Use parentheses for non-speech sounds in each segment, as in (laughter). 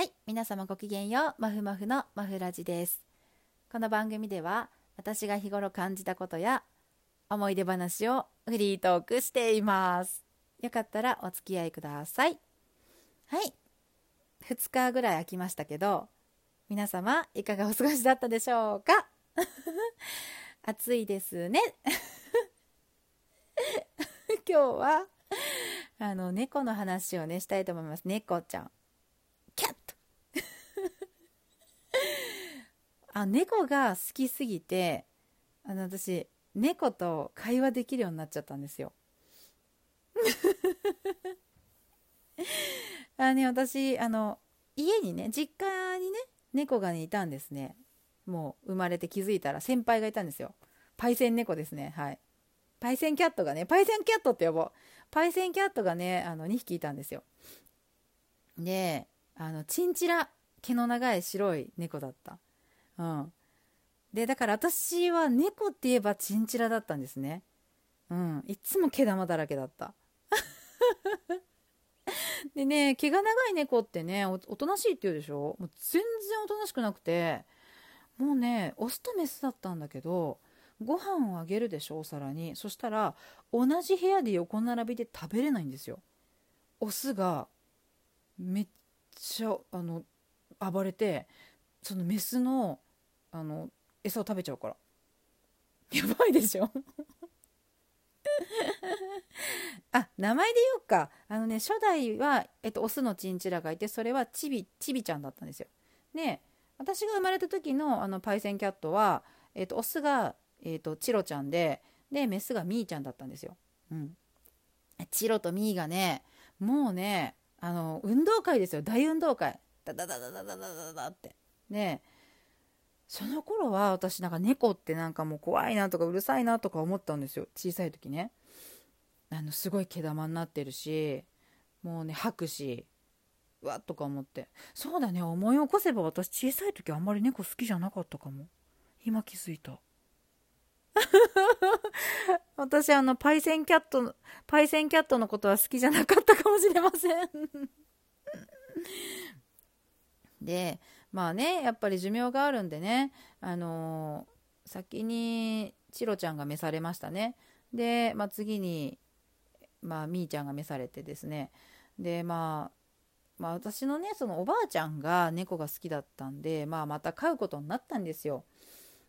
はい、皆様ごきげんよう。まふまふのまふラジです。この番組では、私が日頃感じたことや思い出話をフリートークしています。よかったらお付き合いください。はい、2日ぐらい空きましたけど、皆様いかがお過ごしだったでしょうか？(laughs) 暑いですね。(laughs) 今日は、あの、猫の話をね、したいと思います。猫ちゃん。キャットあ猫が好きすぎてあの私猫と会話できるようになっちゃったんですよ。あね私あの家にね実家にね猫がねいたんですね。もう生まれて気づいたら先輩がいたんですよ。パイセン猫ですねはい。パイセンキャットがねパイセンキャットって呼ぼう。パイセンキャットがねあの2匹いたんですよ。であのチンチラ毛の長い白い猫だった。うん。でだから私は猫って言えばチンチラだったんですね。うん。いつも毛玉だらけだった。(laughs) でね毛が長い猫ってねおとなしいって言うでしょ？もう全然おとなしくなくて。もうねオスとメスだったんだけどご飯をあげるでしょお皿に。そしたら同じ部屋で横並びで食べれないんですよ。オスがめっちゃあの暴れてそのメスのあの餌を食べちゃうから。(laughs) やばいでしょ？(laughs) あ名前で言おうか。あのね初代は、えっと、オスのチンチラがいてそれはチビチビちゃんだったんですよ。で私が生まれた時のあのパイセンキャットは、えっと、オスが、えっと、チロちゃんででメスがミーちゃんだったんですよ、うん、チロとミーがねもうねあの運動会ですよ。大運動会。ダダダダダダダダダって。ねその頃は私なんか猫ってなんかもう怖いなとかうるさいなとか思ったんですよ。小さい時ね。あのすごい毛玉になってるしもうね吐くしうわっとか思って。そうだね思い起こせば私小さい時あんまり猫好きじゃなかったかも。今気づいた。(laughs) 私あのパイセンキャットパイセンキャットのことは好きじゃなかったかもしれません。(laughs) でまあねやっぱり寿命があるんでねあのー先にチロちゃんが召されましたね。で、まあ、次にまあみーちゃんが召されてですね。でまあまあ私のねそのおばあちゃんが猫が好きだったんで、まあ、また飼うことになったんですよ。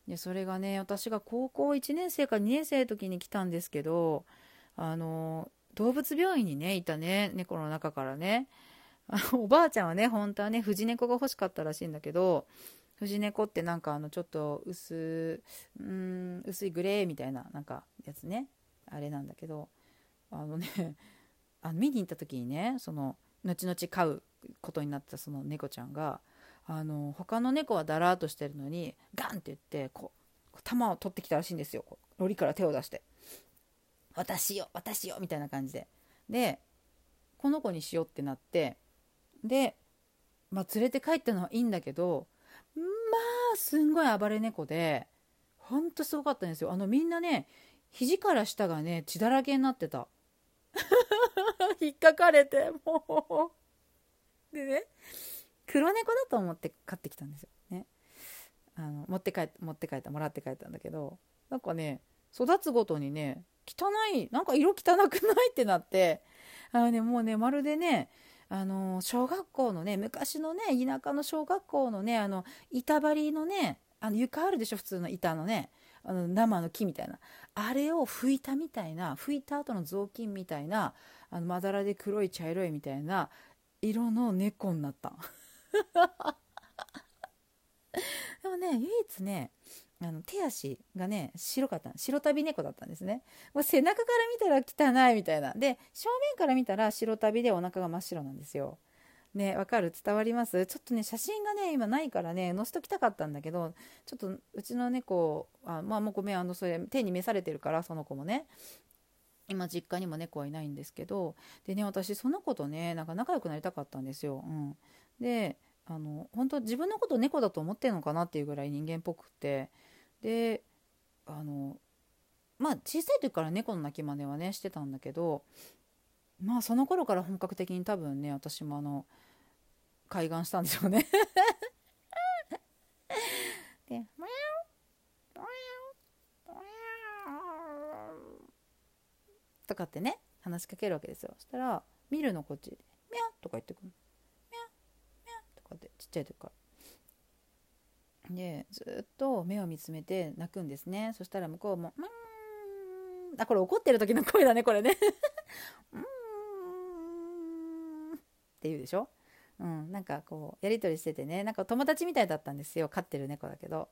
でそれがね私が高校1年生か2年生の時に来たんですけどあの動物病院にねいたね猫の中からね。(laughs) おばあちゃんはね本当はね藤猫が欲しかったらしいんだけど藤猫ってなんかあのちょっと薄うん薄いグレーみたいななんかやつねあれなんだけどあのね (laughs) あの見に行った時にねその後々飼うことになったその猫ちゃんがあの他の猫はだらーっとしてるのにガンって言ってこう玉を取ってきたらしいんですよ。こう檻から手を出して「私よ私よ」みたいな感じで。でこの子にしようってなってで、まあ、連れて帰ったのはいいんだけどまあすんごい暴れ猫でほんとすごかったんですよ。あのみんなね肘から下がね血だらけになってた。(laughs) 引っかかれてもう。でね黒猫だと思って買ってきたんですよ。ね。あの持って帰って持って帰ったもらって帰ったんだけどなんかね育つごとにね汚いなんか色汚くないってなってあのねもうねまるでねあの小学校のね昔のね田舎の小学校のねあの板張りのねあの床あるでしょ普通の板のね。あの生の木みたいな。あれを拭いたみたいな拭いた後の雑巾みたいなあのまだらで黒い茶色いみたいな色の猫になった。(laughs) でもね唯一ねあの手足がね白かった白旅猫だったんですね。もう背中から見たら汚いみたいな。で正面から見たら白旅でお腹が真っ白なんですよ。ねわかる？伝わります？ちょっとね写真がね今ないからね載せときたかったんだけどちょっとうちの猫あまあもうごめんあのそれ手に召されてるからその子もね。今実家にも猫はいないんですけどでね私その子とねなんか仲良くなりたかったんですよ、うん、であの本当自分のこと猫だと思ってるのかなっていうぐらい人間っぽくって。であのまあ小さい時から猫の鳴き真似はねしてたんだけどまあその頃から本格的に多分ね私もあの開眼したんでしょうね。(laughs) で「とかってね話しかけるわけですよ。そしたら見るのこっちで「ミャとか言ってくる。の「ミャミャとかってちっちゃい時から。でずっと目を見つめて泣くんですね。そしたら向こうも「うん」あこれ怒ってる時の声だねこれね。(laughs) うん。って言うでしょ？うん、なんかこうやり取りしててね。なんか友達みたいだったんですよ。飼ってる猫だけど、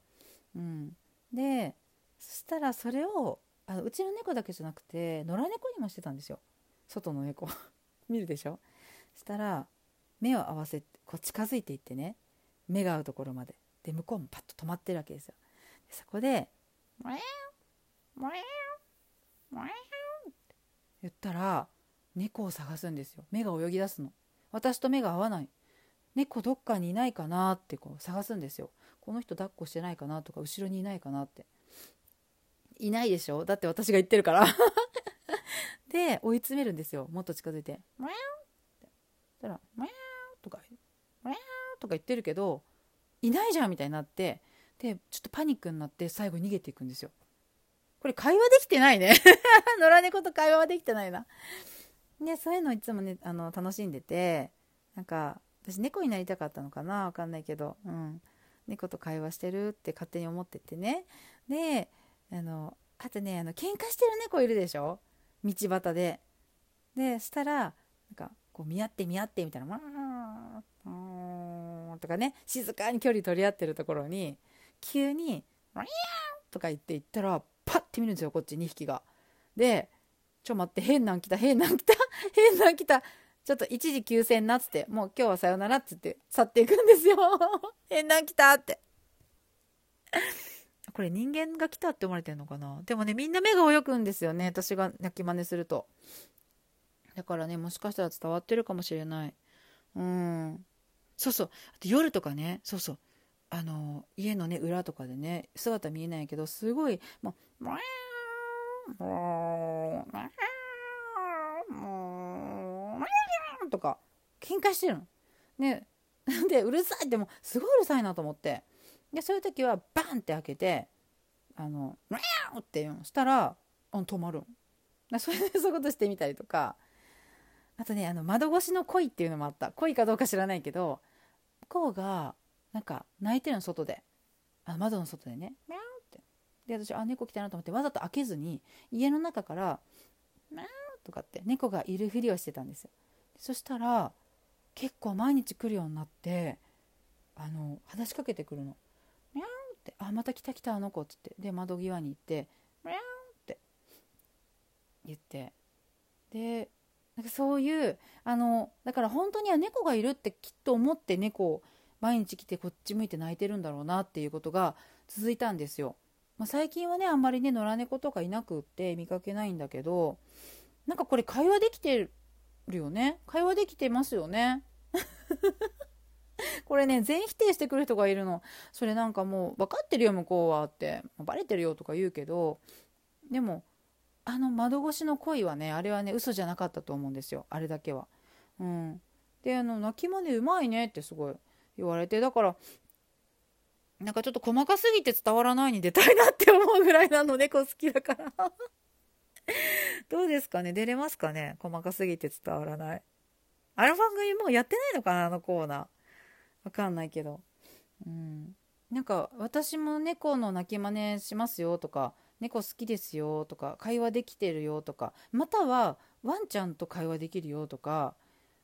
うん、でそしたらそれをあのうちの猫だけじゃなくて野良猫にもしてたんですよ。外の猫。(laughs) 見るでしょ？したら目を合わせてこう近づいていってね。目が合うところまで。で向こうもパッと止まってるわけですよ。でそこで「もやもやもや」言ったら猫を探すんですよ。目が泳ぎ出すの。私と目が合わない。猫どっかにいないかなってこう探すんですよ。この人抱っこしてないかなとか後ろにいないかなって。いないでしょ？だって私が言ってるから。(laughs) で追い詰めるんですよ。もっと近づいて「マヤってったら「マヤとか「マヤとか言ってるけどいないじゃんみたいになってでちょっとパニックになって最後逃げていくんですよ。これ会話できてないね。(laughs) 野良猫と会話はできてないな。でそういうのいつもねあの楽しんでてなんか私猫になりたかったのかな？わかんないけど、うん、猫と会話してるって勝手に思っててね。であのあとねあの喧嘩してる猫いるでしょ？道端で。でしたらなんかこう見合って見合ってみたいな「ー」とかね静かに距離取り合ってるところに急に「ワイヤー!」とか言って言ったらパッて見るんですよこっち2匹が。で「ちょ待って変なん来た変なん来た (laughs) 変なん来た」ちょっと一時休戦なっつってもう今日はさよならっつって去っていくんですよ。(laughs) 変なん来たって。(laughs) これ人間が来たって思われてるのかな？でもねみんな目が泳ぐんですよね私が泣き真似すると。だからねもしかしたら伝わってるかもしれない。うん。そうそう。あと夜とかね。そうそう。あの家のね裏とかでね姿見えないけどすごいもう「とか喧嘩してるの。ね。でうるさいってもうすごいうるさいなと思って。でそういう時はバンって開けてあの「ミャー!」って言うのしたら止まるんそれでそういうことしてみたりとか。あとねあの窓越しの恋っていうのもあった。恋かどうか知らないけどこうがなんか泣いてるの外であ窓の外でね「ミャー!」ってで私あ猫来たなと思ってわざと開けずに家の中から「ミャー!」とかって猫がいるふりをしてたんですよそしたら結構毎日来るようになってあの話しかけてくるの。ミャーって「あまた来た来たあの子」っつってで窓際に行って「ミャーって言ってでなんかそういうあのだから本当には猫がいるってきっと思って猫を毎日来てこっち向いて泣いてるんだろうなっていうことが続いたんですよ。まあ、最近はねあんまりね野良猫とかいなくって見かけないんだけどなんかこれ会話できてるよね？会話できてますよね？(laughs) これね全否定してくる人がいるのそれなんかもう分かってるよ向こうはってバレてるよとか言うけどでもあの窓越しの恋はねあれはね嘘じゃなかったと思うんですよあれだけは。うん、であの泣き真似うまいねってすごい言われてだからなんかちょっと細かすぎて伝わらないに出たいなって思うぐらいなの猫好 (laughs) きだから (laughs) どうですかね？出れますかね？細かすぎて伝わらない。あの番組もうやってないのかな？あのコーナー。わかんないけど。うん。なんか私も猫の鳴き真似しますよとか猫好きですよとか会話できてるよとかまたはワンちゃんと会話できるよとか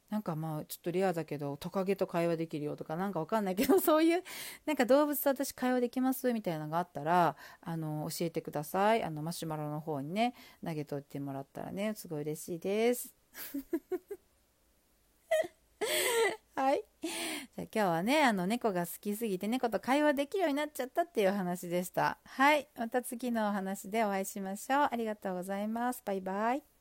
なんかまあちょっとレアだけどトカゲと会話できるよとかなんかわかんないけど (laughs) そういうなんか動物と私会話できますみたいなのがあったらあの教えてください。あのマシュマロの方にね投げといてもらったらねすごい嬉しいです。(laughs) はい。じゃあ今日はねあの猫が好きすぎて猫と会話できるようになっちゃったっていうお話でした。はい。また次のお話でお会いしましょう。ありがとうございます。バイバイ。